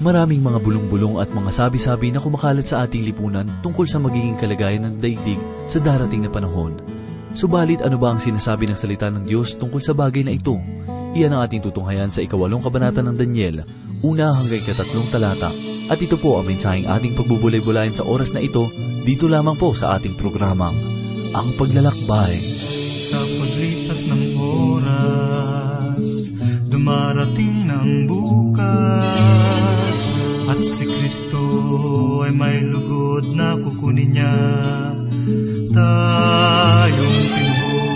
Maraming mga bulong-bulong at mga sabi-sabi na kumakalat sa ating lipunan tungkol sa magiging kalagayan ng daigdig sa darating na panahon. Subalit ano ba ang sinasabi ng salita ng Diyos tungkol sa bagay na ito? Iyan ang ating tutunghayan sa ikawalong kabanata ng Daniel, una hanggang katatlong talata. At ito po ang mensaheng ating pagbubulay-bulayan sa oras na ito, dito lamang po sa ating programang, Ang Paglalakbay. Sa paglipas ng oras, dumarating ng bukas, at si Kristo ay may lugod na kukunin niya tayong tinubos.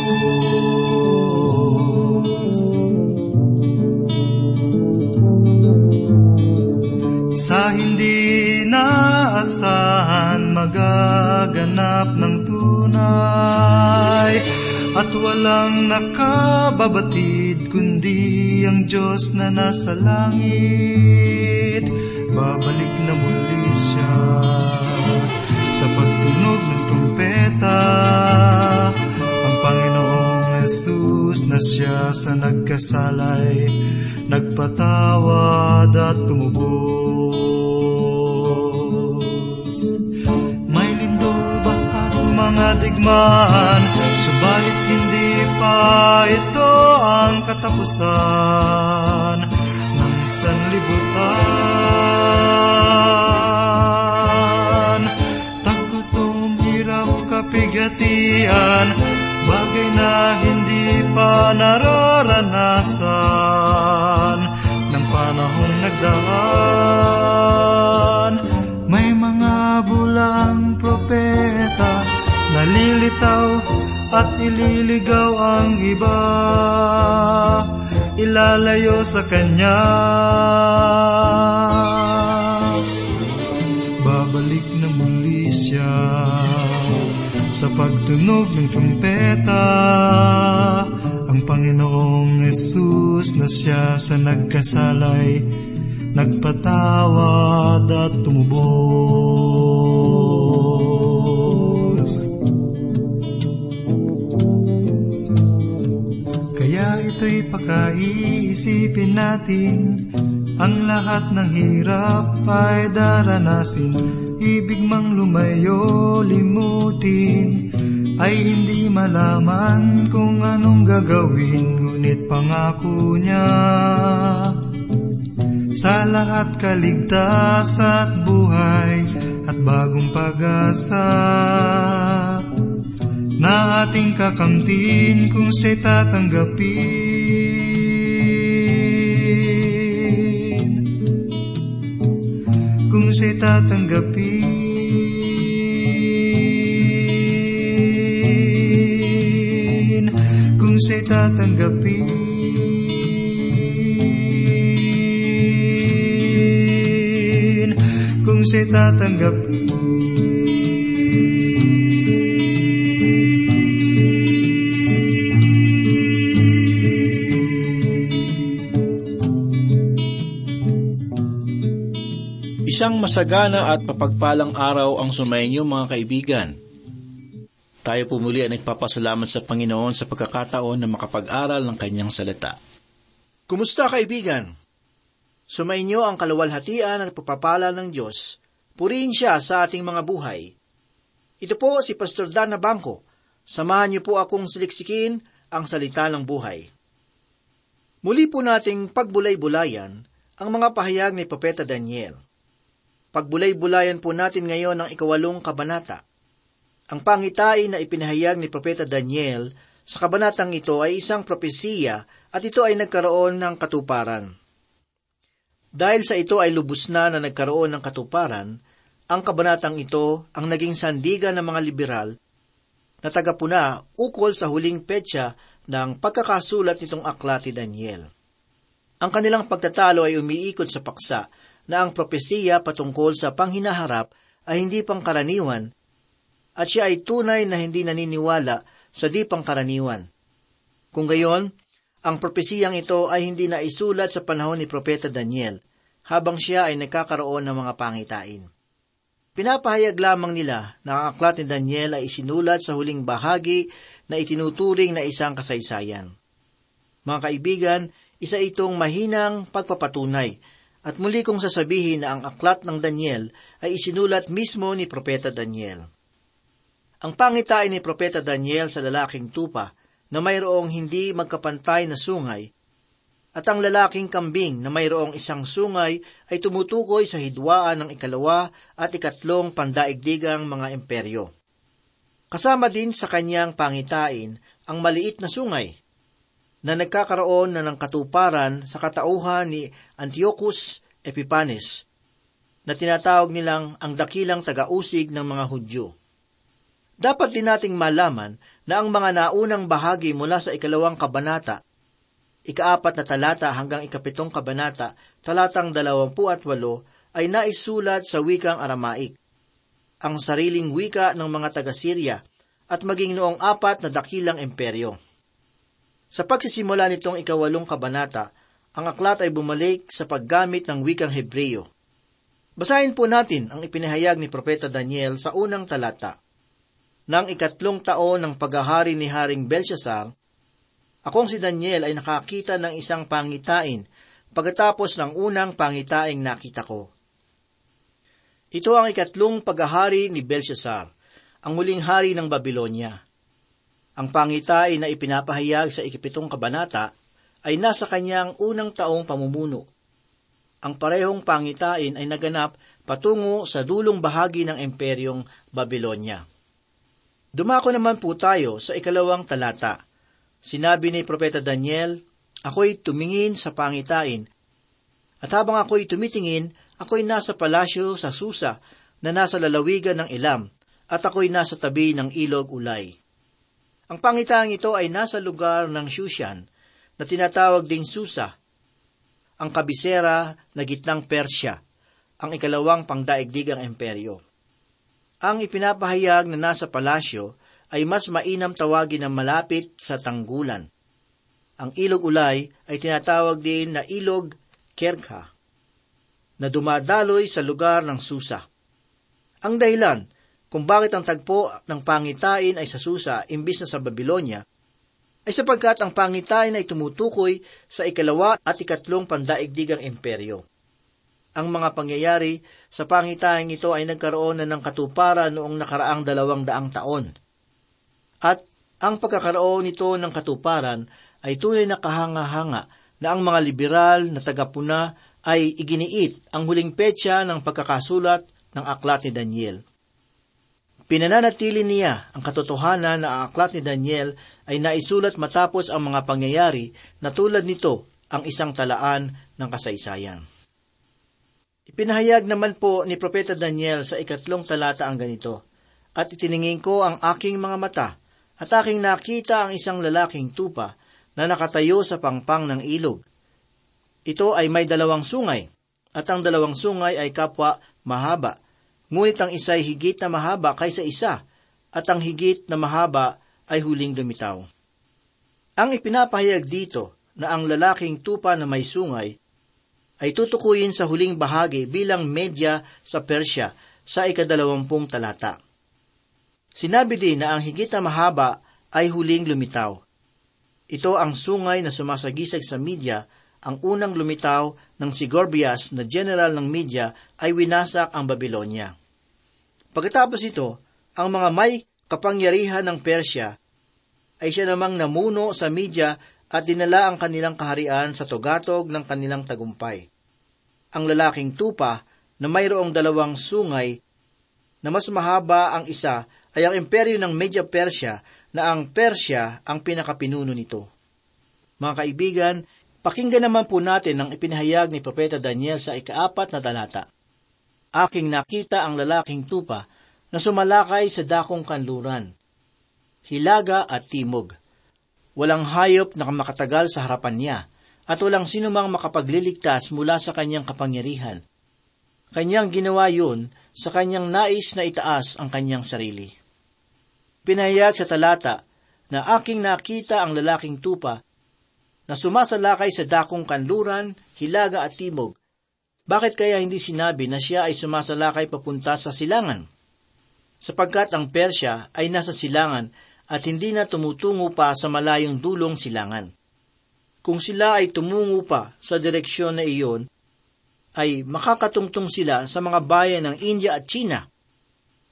Sa hindi naasahan magaganap ng tunay At walang nakababatid kundi ang Diyos na nasa langit Babalik na muli siya sa pagtunog ng trumpeta Ang Panginoong Jesus na siya sa nagkasalay Nagpatawad at tumubos. May lindol ba at mga digmaan Subalit hindi pa ito ang katapusan sanlibutan Tagutom, hirap, kapigatian Bagay na hindi pa nararanasan. Ng panahong nagdaan May mga bulang propeta Nalilitaw at ililigaw ang iba Ilalayo sa Kanya. Babalik na muli siya sa pagtunog ng trumpeta. Ang Panginoong Yesus na siya sa nagkasalay Nagpatawad at tumubos pakaiisipin natin Ang lahat ng hirap ay daranasin. Ibig mang lumayo, limutin. Ay hindi malaman kung anong gagawin Ngunit pangako niya. Sa lahat kaligtas at buhay At bagong pag-asa Na ating kakamtin kung siya'y tatanggapin Kung siya'y tatanggapin. Kung siya'y tatanggapin. Kung siya'y tatanggapin Isang masagana at papagpalang araw ang sumainyo mga kaibigan. Tayo po muli ay nagpapasalamat sa Panginoon sa pagkakataon na makapag-aral ng kanyang salita. Kumusta kaibigan? Sumainyo ang kaluwalhatian at pagpapala ng Diyos. Purihin siya sa ating mga buhay. Ito po si Pastor Dan Bangko. Samahan niyo po akong siliksikin ang salita ng buhay. Muli po nating pagbulay-bulayan ang mga pahayag ni Propeta Daniel. Pagbulay-bulayan po natin ngayon ang ikawalong kabanata. Ang pangitain na ipinahayag ni Propeta Daniel sa kabanatang ito ay isang propesiya at ito ay nagkaroon ng katuparan. Dahil sa ito ay lubos na na nagkaroon ng katuparan, ang kabanatang ito ang naging sandigan ng mga liberal na tagapuna ukol sa huling petsa ng pagkakasulat nitong aklat ni Daniel. Ang kanilang pagtatalo ay umiikot sa paksa na ang propesiya patungkol sa panghinaharap ay hindi pangkaraniwan at siya ay tunay na hindi naniniwala sa di pangkaraniwan. Kung gayon, ang propesiyang ito ay hindi na isulat sa panahon ni Propeta Daniel habang siya ay nagkakaroon ng mga pangitain. Pinapahayag lamang nila na ang aklat ni Daniel ay isinulat sa huling bahagi na itinuturing na isang kasaysayan. Mga kaibigan, isa itong mahinang pagpapatunay At muli kong sasabihin na ang aklat ng Daniel ay isinulat mismo ni Propeta Daniel. Ang pangitain ni Propeta Daniel sa lalaking tupa na mayroong hindi magkapantay na sungay at ang lalaking kambing na mayroong isang sungay ay tumutukoy sa hidwaan ng ikalawa at ikatlong pandaigdigang mga imperyo. Kasama din sa kanyang pangitain ang maliit na sungay na nagkakaroon na ng katuparan sa katauhan ni Antiochus Epiphanes na tinatawag nilang ang dakilang tagausig ng mga Hudyo. Dapat din nating malaman na ang mga naunang bahagi mula sa ikalawang kabanata, ikaapat na talata hanggang ikapitong kabanata, talatang dalawampu at walo, ay naisulat sa wikang Aramaik, ang sariling wika ng mga taga-Syria, at maging noong apat na dakilang imperyo. Sa pagsisimula nitong ikawalong kabanata, ang aklat ay bumalik sa paggamit ng wikang Hebreyo. Basahin po natin ang ipinahayag ni Propeta Daniel sa unang talata. Nang ikatlong taon ng paghahari ni Haring Belshazzar, akong si Daniel ay nakakita ng isang pangitain pagkatapos ng unang pangitaing nakita ko. Ito ang ikatlong paghahari ni Belshazzar, ang muling hari ng Babylonia. Ang pangitain na ipinapahayag sa ikipitong kabanata ay nasa kanyang unang taong pamumuno. Ang parehong pangitain ay naganap patungo sa dulong bahagi ng imperyong Babylonia. Dumako naman po tayo sa ikalawang talata. Sinabi ni Propeta Daniel, Ako'y tumingin sa pangitain, at habang ako'y tumitingin, ako'y nasa palasyo sa Susa na nasa lalawigan ng Ilam, at ako'y nasa tabi ng ilog Ulay. Ang pangitaang ito ay nasa lugar ng Shushan, na tinatawag ding Susa, ang kabisera na gitnang Persya, ang ikalawang pangdaigdigang emperyo. Ang ipinapahayag na nasa palasyo ay mas mainam tawagin na malapit sa tanggulan. Ang ilog ulay ay tinatawag din na ilog Kerka, na dumadaloy sa lugar ng Susa. Ang dahilan kung bakit ang tagpo ng pangitain ay sa Susa imbis na sa Babylonia, ay sapagkat ang pangitain ay tumutukoy sa ikalawa at ikatlong pandaigdigang imperyo. Ang mga pangyayari sa pangitaing ito ay nagkaroon na ng katuparan noong nakaraang dalawang daang taon. At ang pagkakaroon nito ng katuparan ay tunay na kahanga-hanga na ang mga liberal na tagapuna ay iginiit ang huling petsa ng pagkakasulat ng aklat ni Daniel. Pinananatili niya ang katotohanan na ang aklat ni Daniel ay naisulat matapos ang mga pangyayari na tulad nito ang isang talaan ng kasaysayan. Ipinahayag naman po ni Propeta Daniel sa ikatlong talata ang ganito, At itiningin ko ang aking mga mata, at aking nakita ang isang lalaking tupa na nakatayo sa pangpang ng ilog. Ito ay may dalawang sungay, at ang dalawang sungay ay kapwa mahaba, Ngunit ang isa ay higit na mahaba kaysa isa, at ang higit na mahaba ay huling lumitaw. Ang ipinapahayag dito na ang lalaking tupa na may sungay ay tutukuyin sa huling bahagi bilang medya sa Persya sa ikadalawampung talata. Sinabi din na ang higit na mahaba ay huling lumitaw. Ito ang sungay na sumasagisag sa media ang unang lumitaw ng si Gorbias na general ng media ay winasak ang Babylonia. Pagkatapos ito, ang mga may kapangyarihan ng Persya ay siya namang namuno sa media at dinala ang kanilang kaharian sa tugatog ng kanilang tagumpay. Ang lalaking tupa na mayroong dalawang sungay na mas mahaba ang isa ay ang imperyo ng Media Persya na ang Persya ang pinakapinuno nito. Mga kaibigan, pakinggan naman po natin ang ipinahayag ni Propeta Daniel sa ikaapat na talata aking nakita ang lalaking tupa na sumalakay sa dakong kanluran, hilaga at timog. Walang hayop na makatagal sa harapan niya, at walang sinumang makapagliligtas mula sa kanyang kapangyarihan. Kanyang ginawa yun sa kanyang nais na itaas ang kanyang sarili. Pinahayag sa talata na aking nakita ang lalaking tupa na sumasalakay sa dakong kanluran, hilaga at timog, bakit kaya hindi sinabi na siya ay sumasalakay papunta sa silangan? Sapagkat ang Persya ay nasa silangan at hindi na tumutungo pa sa malayong dulong silangan. Kung sila ay tumungo pa sa direksyon na iyon, ay makakatungtong sila sa mga bayan ng India at China.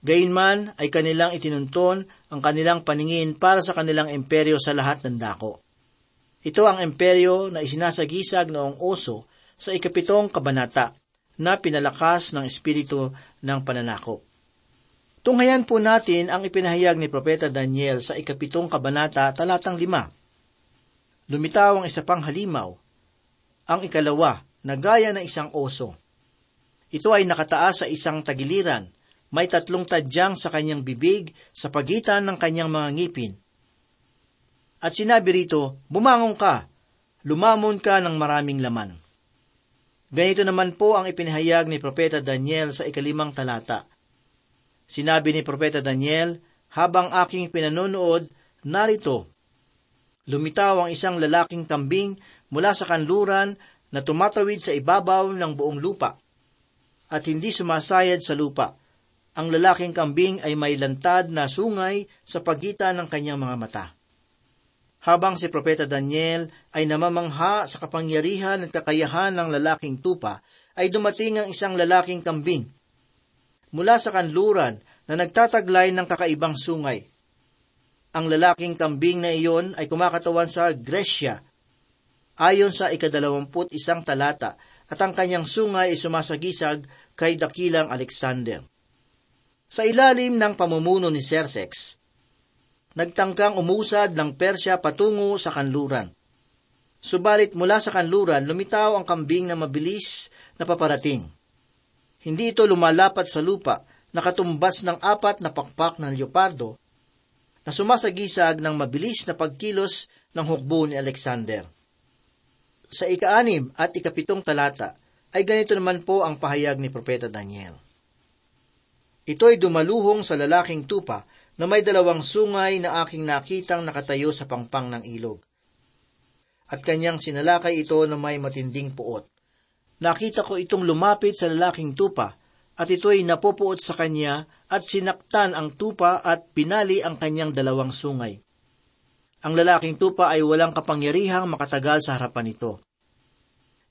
Gayunman ay kanilang itinunton ang kanilang paningin para sa kanilang imperyo sa lahat ng dako. Ito ang imperyo na isinasagisag noong oso sa ikapitong kabanata na pinalakas ng espiritu ng pananakop. Tunghayan po natin ang ipinahayag ni Propeta Daniel sa ikapitong kabanata talatang lima. Lumitaw ang isa pang halimaw, ang ikalawa na gaya ng isang oso. Ito ay nakataas sa isang tagiliran, may tatlong tadyang sa kanyang bibig sa pagitan ng kanyang mga ngipin. At sinabi rito, bumangon ka, lumamon ka ng maraming laman. Ganito naman po ang ipinahayag ni Propeta Daniel sa ikalimang talata. Sinabi ni Propeta Daniel, habang aking pinanonood, narito, lumitaw ang isang lalaking kambing mula sa kanluran na tumatawid sa ibabaw ng buong lupa at hindi sumasayad sa lupa. Ang lalaking kambing ay may lantad na sungay sa pagitan ng kanyang mga mata. Habang si Propeta Daniel ay namamangha sa kapangyarihan at kakayahan ng lalaking tupa, ay dumating ang isang lalaking kambing mula sa kanluran na nagtataglay ng kakaibang sungay. Ang lalaking kambing na iyon ay kumakatawan sa Gresya, ayon sa ikadalawamput isang talata, at ang kanyang sungay ay sumasagisag kay Dakilang Alexander. Sa ilalim ng pamumuno ni Sersex, nagtangkang umusad ng Persya patungo sa kanluran. Subalit mula sa kanluran, lumitaw ang kambing na mabilis na paparating. Hindi ito lumalapat sa lupa, nakatumbas ng apat na pakpak ng leopardo na sumasagisag ng mabilis na pagkilos ng hukbo ni Alexander. Sa ikaanim at ikapitong talata ay ganito naman po ang pahayag ni Propeta Daniel. Ito ay dumaluhong sa lalaking tupa na may dalawang sungay na aking nakitang nakatayo sa pangpang ng ilog. At kanyang sinalakay ito na may matinding puot. Nakita ko itong lumapit sa lalaking tupa, at ito'y napupuot sa kanya at sinaktan ang tupa at pinali ang kanyang dalawang sungay. Ang lalaking tupa ay walang kapangyarihang makatagal sa harapan nito.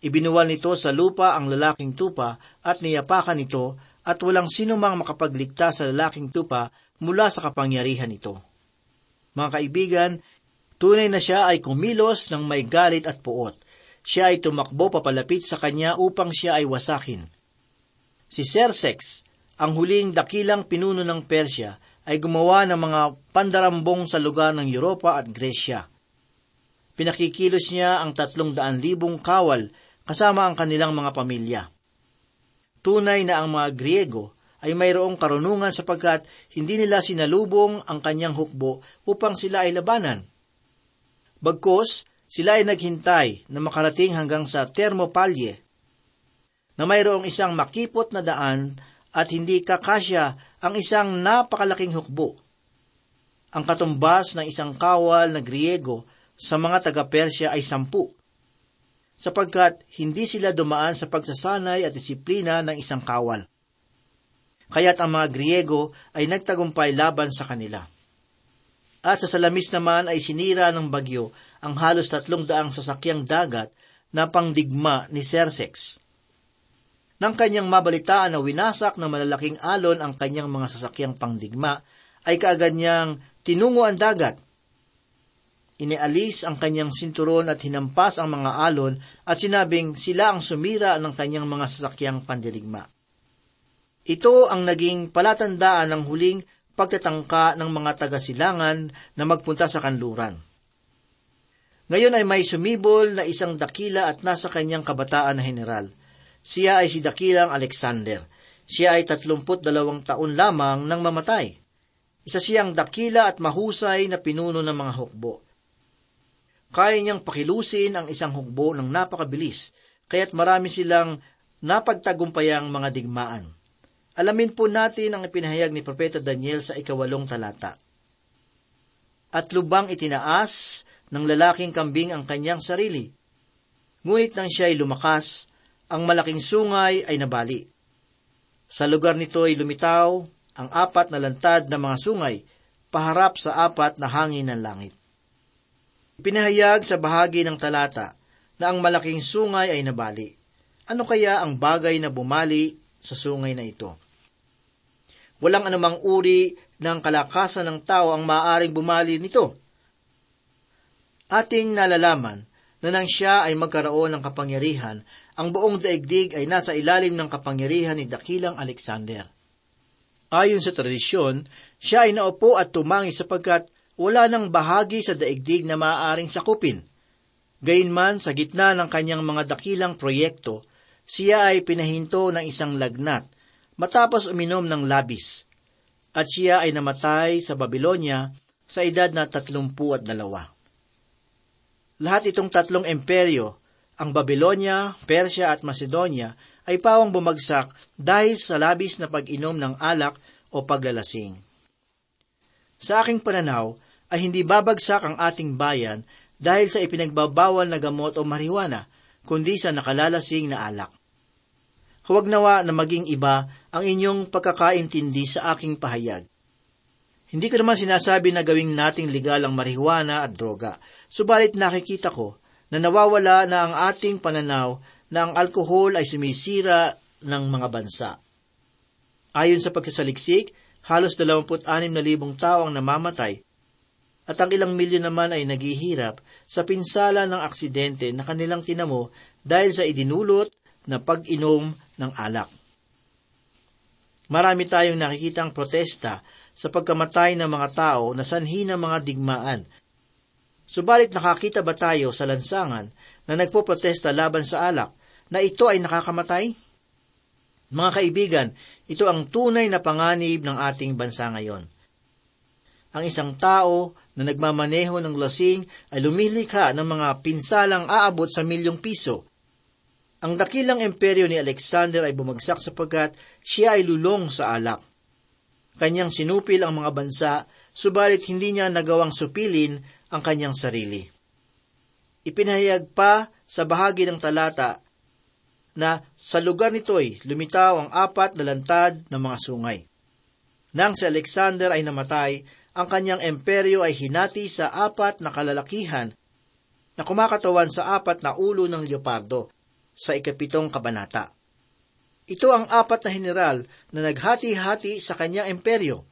Ibinuwal nito sa lupa ang lalaking tupa at niyapakan nito at walang sino mang makapagligtas sa lalaking tupa mula sa kapangyarihan nito. Mga kaibigan, tunay na siya ay kumilos ng may galit at puot siya ay tumakbo papalapit sa kanya upang siya ay wasakin. Si Sersex, ang huling dakilang pinuno ng Persya, ay gumawa ng mga pandarambong sa lugar ng Europa at Gresya. Pinakikilos niya ang tatlong daan libong kawal kasama ang kanilang mga pamilya. Tunay na ang mga Griego ay mayroong karunungan sapagkat hindi nila sinalubong ang kanyang hukbo upang sila ay labanan. Bagkos, sila ay naghintay na makarating hanggang sa Thermopalye, na mayroong isang makipot na daan at hindi kakasya ang isang napakalaking hukbo. Ang katumbas ng isang kawal na Griego sa mga taga-Persya ay sampu, sapagkat hindi sila dumaan sa pagsasanay at disiplina ng isang kawal. Kaya't ang mga Griego ay nagtagumpay laban sa kanila. At sa salamis naman ay sinira ng bagyo ang halos tatlong daang sasakyang dagat na pangdigma ni Sersex. Nang kanyang mabalitaan na winasak ng malalaking alon ang kanyang mga sasakyang pangdigma, ay kaagad niyang tinungo ang dagat. Inialis ang kanyang sinturon at hinampas ang mga alon at sinabing sila ang sumira ng kanyang mga sasakyang pandirigma. Ito ang naging palatandaan ng huling pagtatangka ng mga taga-silangan na magpunta sa kanluran. Ngayon ay may sumibol na isang dakila at nasa kanyang kabataan na general. Siya ay si Dakilang Alexander. Siya ay tatlumput dalawang taon lamang nang mamatay. Isa siyang dakila at mahusay na pinuno ng mga hukbo. Kaya niyang pakilusin ang isang hukbo ng napakabilis, kaya't marami silang napagtagumpayang mga digmaan. Alamin po natin ang ipinahayag ni Propeta Daniel sa ikawalong talata. At lubang itinaas ng lalaking kambing ang kanyang sarili. Ngunit nang siya ay lumakas, ang malaking sungay ay nabali. Sa lugar nito ay lumitaw ang apat na lantad na mga sungay, paharap sa apat na hangin ng langit. Pinahayag sa bahagi ng talata na ang malaking sungay ay nabali. Ano kaya ang bagay na bumali sa sungay na ito? Walang anumang uri ng kalakasan ng tao ang maaaring bumali nito. Ating nalalaman na nang siya ay magkaroon ng kapangyarihan, ang buong daigdig ay nasa ilalim ng kapangyarihan ni Dakilang Alexander. Ayon sa tradisyon, siya ay naupo at tumangi sapagkat wala nang bahagi sa daigdig na maaaring sakupin. Gayunman, sa gitna ng kanyang mga dakilang proyekto, siya ay pinahinto ng isang lagnat matapos uminom ng labis. At siya ay namatay sa Babylonia sa edad na tatlumpu at dalawa. Lahat itong tatlong imperyo, ang Babylonia, Persia at Macedonia, ay pawang bumagsak dahil sa labis na pag-inom ng alak o paglalasing. Sa aking pananaw, ay hindi babagsak ang ating bayan dahil sa ipinagbabawal na gamot o marijuana, kundi sa nakalalasing na alak. Huwag nawa na maging iba ang inyong pagkakaintindi sa aking pahayag. Hindi ko naman sinasabi na gawing nating legal ang marihuana at droga, subalit nakikita ko na nawawala na ang ating pananaw na ang alkohol ay sumisira ng mga bansa. Ayon sa pagsasaliksik, halos 26,000 tao ang namamatay at ang ilang milyon naman ay naghihirap sa pinsala ng aksidente na kanilang tinamo dahil sa idinulot na pag-inom ng alak. Marami tayong nakikitang protesta sa pagkamatay ng mga tao na sanhi ng mga digmaan. Subalit nakakita ba tayo sa lansangan na nagpoprotesta laban sa alak na ito ay nakakamatay? Mga kaibigan, ito ang tunay na panganib ng ating bansa ngayon. Ang isang tao na nagmamaneho ng lasing ay lumilikha ng mga pinsalang aabot sa milyong piso. Ang dakilang imperyo ni Alexander ay bumagsak sapagkat siya ay lulong sa alak. Kanyang sinupil ang mga bansa, subalit hindi niya nagawang supilin ang kanyang sarili. Ipinahayag pa sa bahagi ng talata na sa lugar nito'y lumitaw ang apat na lantad ng mga sungay. Nang si Alexander ay namatay, ang kanyang emperyo ay hinati sa apat na kalalakihan na kumakatawan sa apat na ulo ng leopardo sa ikapitong kabanata. Ito ang apat na general na naghati-hati sa kanyang imperyo.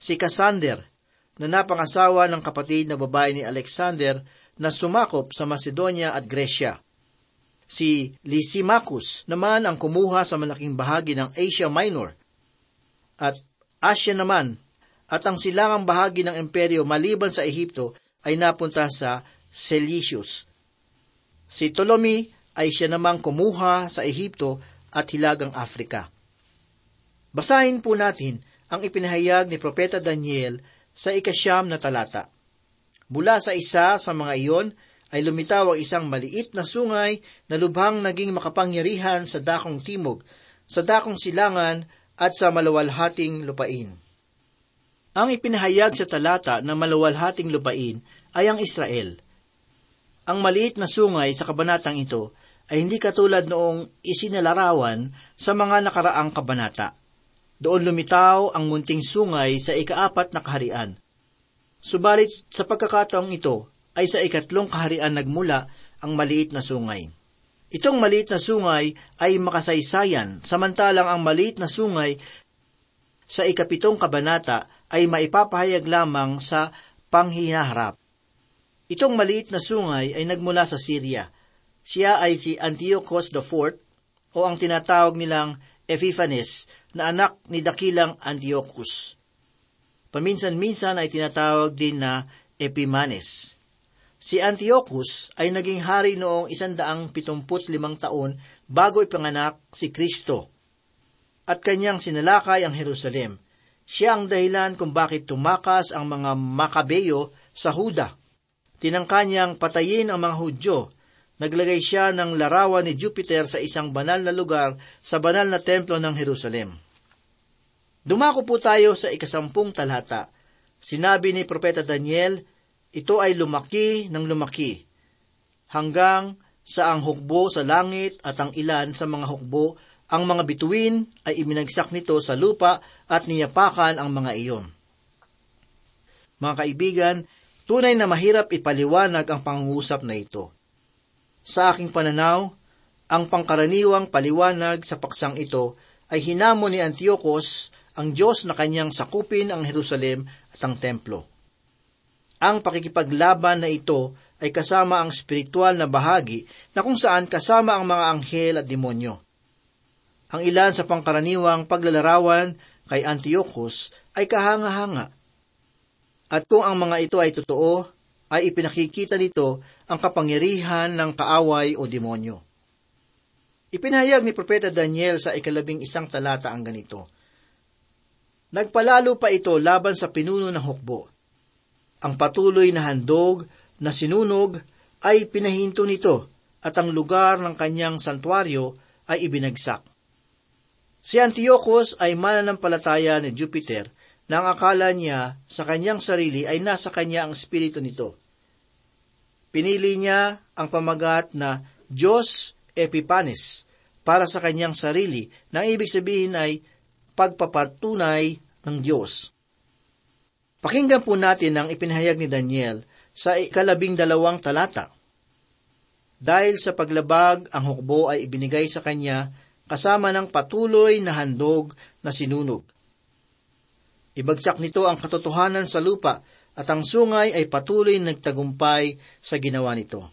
Si Cassander, na napangasawa ng kapatid na babae ni Alexander na sumakop sa Macedonia at Gresya. Si Lysimachus naman ang kumuha sa malaking bahagi ng Asia Minor. At Asia naman, at ang silangang bahagi ng imperyo maliban sa Ehipto ay napunta sa Seleucus. Si Ptolemy ay siya namang kumuha sa Ehipto at Hilagang Afrika. Basahin po natin ang ipinahayag ni Propeta Daniel sa ikasyam na talata. Mula sa isa sa mga iyon ay lumitaw ang isang maliit na sungay na lubhang naging makapangyarihan sa dakong timog, sa dakong silangan at sa malawalhating lupain. Ang ipinahayag sa talata na malawalhating lupain ay ang Israel. Ang maliit na sungay sa kabanatang ito ay hindi katulad noong isinalarawan sa mga nakaraang kabanata. Doon lumitaw ang munting sungay sa ikaapat na kaharian. Subalit sa pagkakataong ito ay sa ikatlong kaharian nagmula ang maliit na sungay. Itong maliit na sungay ay makasaysayan, samantalang ang maliit na sungay sa ikapitong kabanata ay maipapahayag lamang sa panghinaharap. Itong maliit na sungay ay nagmula sa Syria siya ay si Antiochus IV o ang tinatawag nilang Epiphanes na anak ni dakilang Antiochus. Paminsan-minsan ay tinatawag din na Epimanes. Si Antiochus ay naging hari noong isandaang pitumput limang taon bago ipanganak si Kristo. At kanyang sinalakay ang Jerusalem. Siya ang dahilan kung bakit tumakas ang mga Makabeyo sa Huda. Tinangka niyang patayin ang mga Hudyo naglagay siya ng larawan ni Jupiter sa isang banal na lugar sa banal na templo ng Jerusalem. Dumako po tayo sa ikasampung talata. Sinabi ni Propeta Daniel, ito ay lumaki ng lumaki, hanggang sa ang hukbo sa langit at ang ilan sa mga hukbo, ang mga bituin ay iminagsak nito sa lupa at niyapakan ang mga iyon. Mga kaibigan, tunay na mahirap ipaliwanag ang pangungusap na ito. Sa aking pananaw, Ang pangkaraniwang paliwanag sa paksang ito ay hinamo ni Antiochus ang Diyos na kanyang sakupin ang Jerusalem at ang templo. Ang pakikipaglaban na ito ay kasama ang spiritual na bahagi na kung saan kasama ang mga anghel at demonyo. Ang ilan sa pangkaraniwang paglalarawan kay Antiochus ay kahanga-hanga. At kung ang mga ito ay totoo, ay ipinakikita nito ang kapangyarihan ng kaaway o demonyo. Ipinahayag ni Propeta Daniel sa ikalabing isang talata ang ganito. Nagpalalo pa ito laban sa pinuno ng hukbo. Ang patuloy na handog na sinunog ay pinahinto nito at ang lugar ng kanyang santuaryo ay ibinagsak. Si Antiochus ay mananampalataya ni Jupiter na ang akala niya sa kanyang sarili ay nasa kanya ang espiritu nito. Pinili niya ang pamagat na Diyos Epipanes para sa kanyang sarili na ibig sabihin ay pagpapatunay ng Diyos. Pakinggan po natin ang ipinahayag ni Daniel sa ikalabing dalawang talata. Dahil sa paglabag, ang hukbo ay ibinigay sa kanya kasama ng patuloy na handog na sinunog. Ibagsak nito ang katotohanan sa lupa at ang sungay ay patuloy nagtagumpay sa ginawa nito.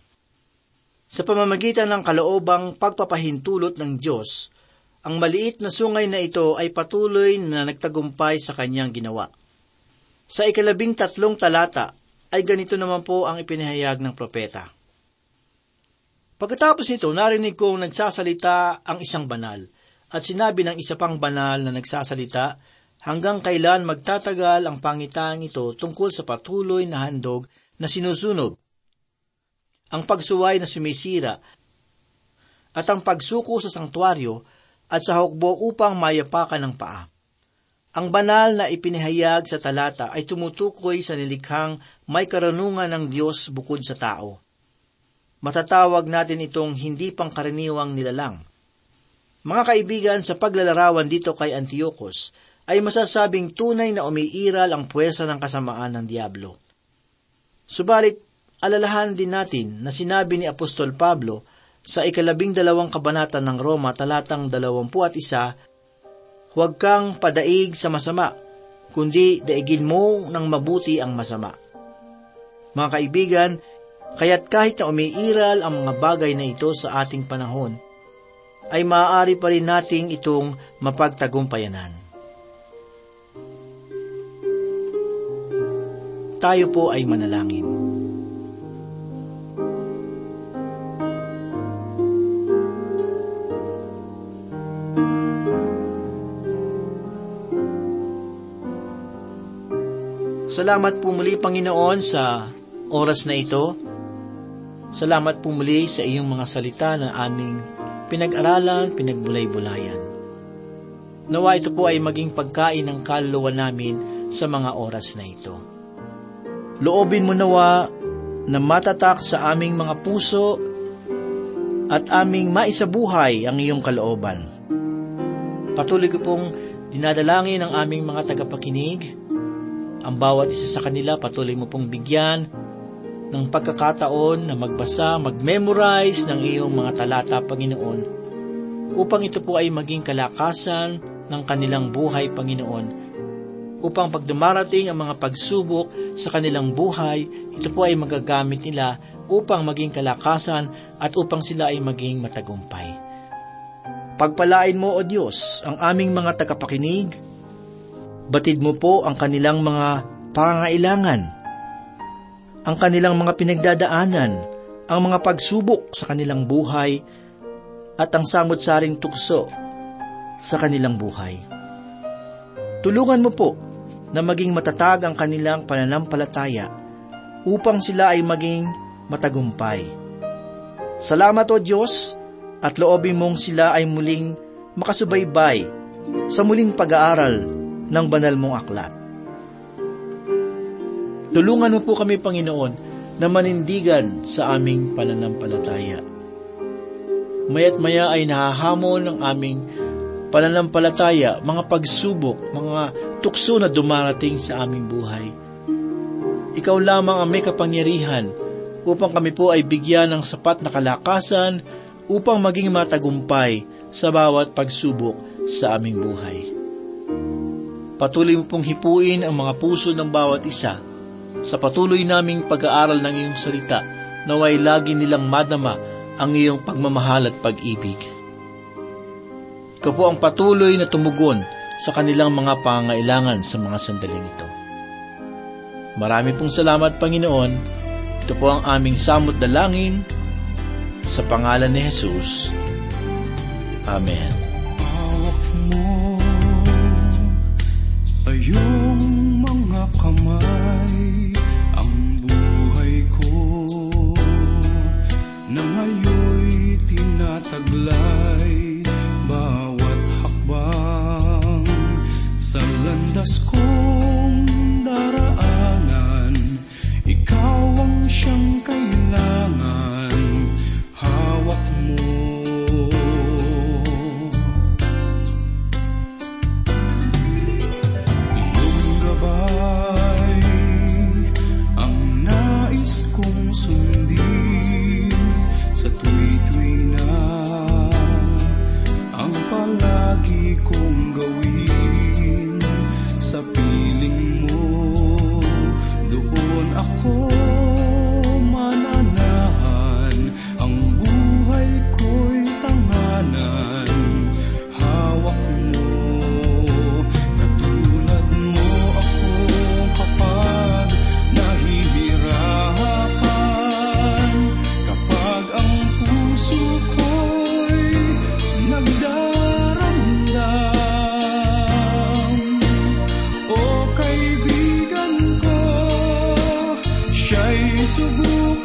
Sa pamamagitan ng kaloobang pagpapahintulot ng Diyos, ang maliit na sungay na ito ay patuloy na nagtagumpay sa kanyang ginawa. Sa ikalabing tatlong talata ay ganito naman po ang ipinahayag ng propeta. Pagkatapos nito, narinig kong nagsasalita ang isang banal, at sinabi ng isa pang banal na nagsasalita, hanggang kailan magtatagal ang pangitang ito tungkol sa patuloy na handog na sinusunog. Ang pagsuway na sumisira at ang pagsuko sa sangtuaryo at sa hukbo upang mayapakan ng paa. Ang banal na ipinahayag sa talata ay tumutukoy sa nilikhang may karunungan ng Diyos bukod sa tao matatawag natin itong hindi pangkaraniwang nilalang. Mga kaibigan, sa paglalarawan dito kay Antiochus, ay masasabing tunay na umiiral ang puwersa ng kasamaan ng Diablo. Subalit, alalahan din natin na sinabi ni Apostol Pablo sa ikalabing dalawang kabanata ng Roma talatang dalawampu at isa, Huwag kang padaig sa masama, kundi daigin mo ng mabuti ang masama. Mga kaibigan, Kaya't kahit na umiiral ang mga bagay na ito sa ating panahon, ay maaari pa rin nating itong mapagtagumpayanan. Tayo po ay manalangin. Salamat po muli, Panginoon, sa oras na ito Salamat po muli sa iyong mga salita na aming pinag-aralan, pinagbulay-bulayan. Nawa ito po ay maging pagkain ng kaluluwa namin sa mga oras na ito. Loobin mo nawa na matatak sa aming mga puso at aming maisabuhay ang iyong kalooban. Patuloy ko pong dinadalangin ang aming mga tagapakinig. Ang bawat isa sa kanila patuloy mo pong bigyan ng pagkakataon na magbasa, mag-memorize ng iyong mga talata, Panginoon, upang ito po ay maging kalakasan ng kanilang buhay, Panginoon, upang pag dumarating ang mga pagsubok sa kanilang buhay, ito po ay magagamit nila upang maging kalakasan at upang sila ay maging matagumpay. Pagpalain mo, O Diyos, ang aming mga tagapakinig, batid mo po ang kanilang mga pangailangan, ang kanilang mga pinagdadaanan, ang mga pagsubok sa kanilang buhay, at ang samot-saring tukso sa kanilang buhay. Tulungan mo po na maging matatag ang kanilang pananampalataya upang sila ay maging matagumpay. Salamat o Diyos at loobin mong sila ay muling makasubaybay sa muling pag-aaral ng banal mong aklat. Tulungan mo po kami, Panginoon, na manindigan sa aming pananampalataya. Mayat maya ay nahahamon ng aming pananampalataya, mga pagsubok, mga tukso na dumarating sa aming buhay. Ikaw lamang ang may kapangyarihan upang kami po ay bigyan ng sapat na kalakasan upang maging matagumpay sa bawat pagsubok sa aming buhay. Patuloy mo pong hipuin ang mga puso ng bawat isa sa patuloy naming pag-aaral ng iyong salita naway lagi nilang madama ang iyong pagmamahal at pag-ibig. Ikaw po ang patuloy na tumugon sa kanilang mga pangailangan sa mga sandaling ito. Marami pong salamat, Panginoon. Ito po ang aming samot dalangin sa pangalan ni Jesus. Amen. Iyong mga kamay ang buhay ko na ngayon'y tinataglay. Bawat hakbang sa landas kong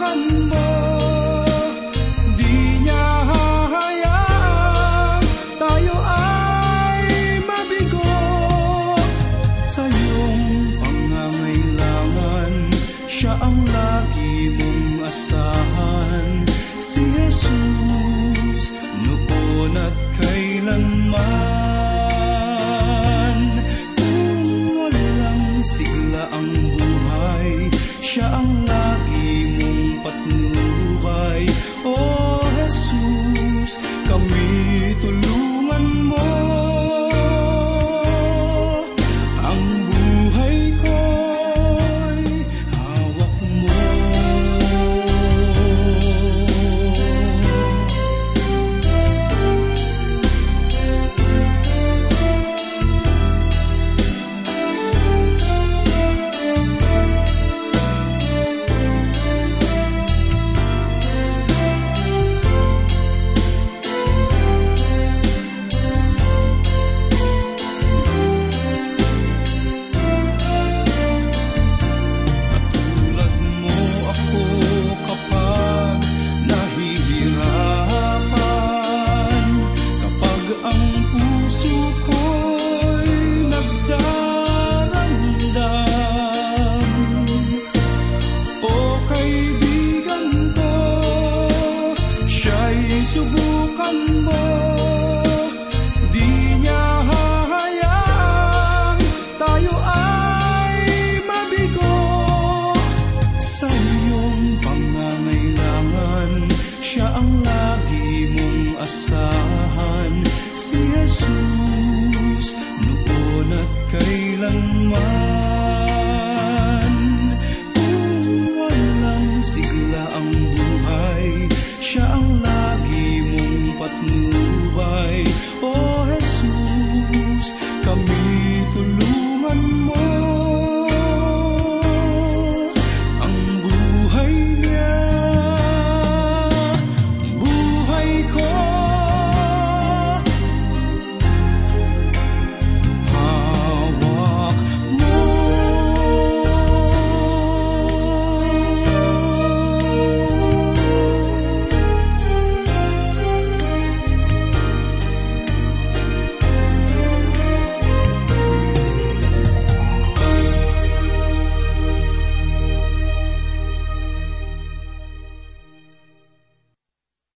subukan mo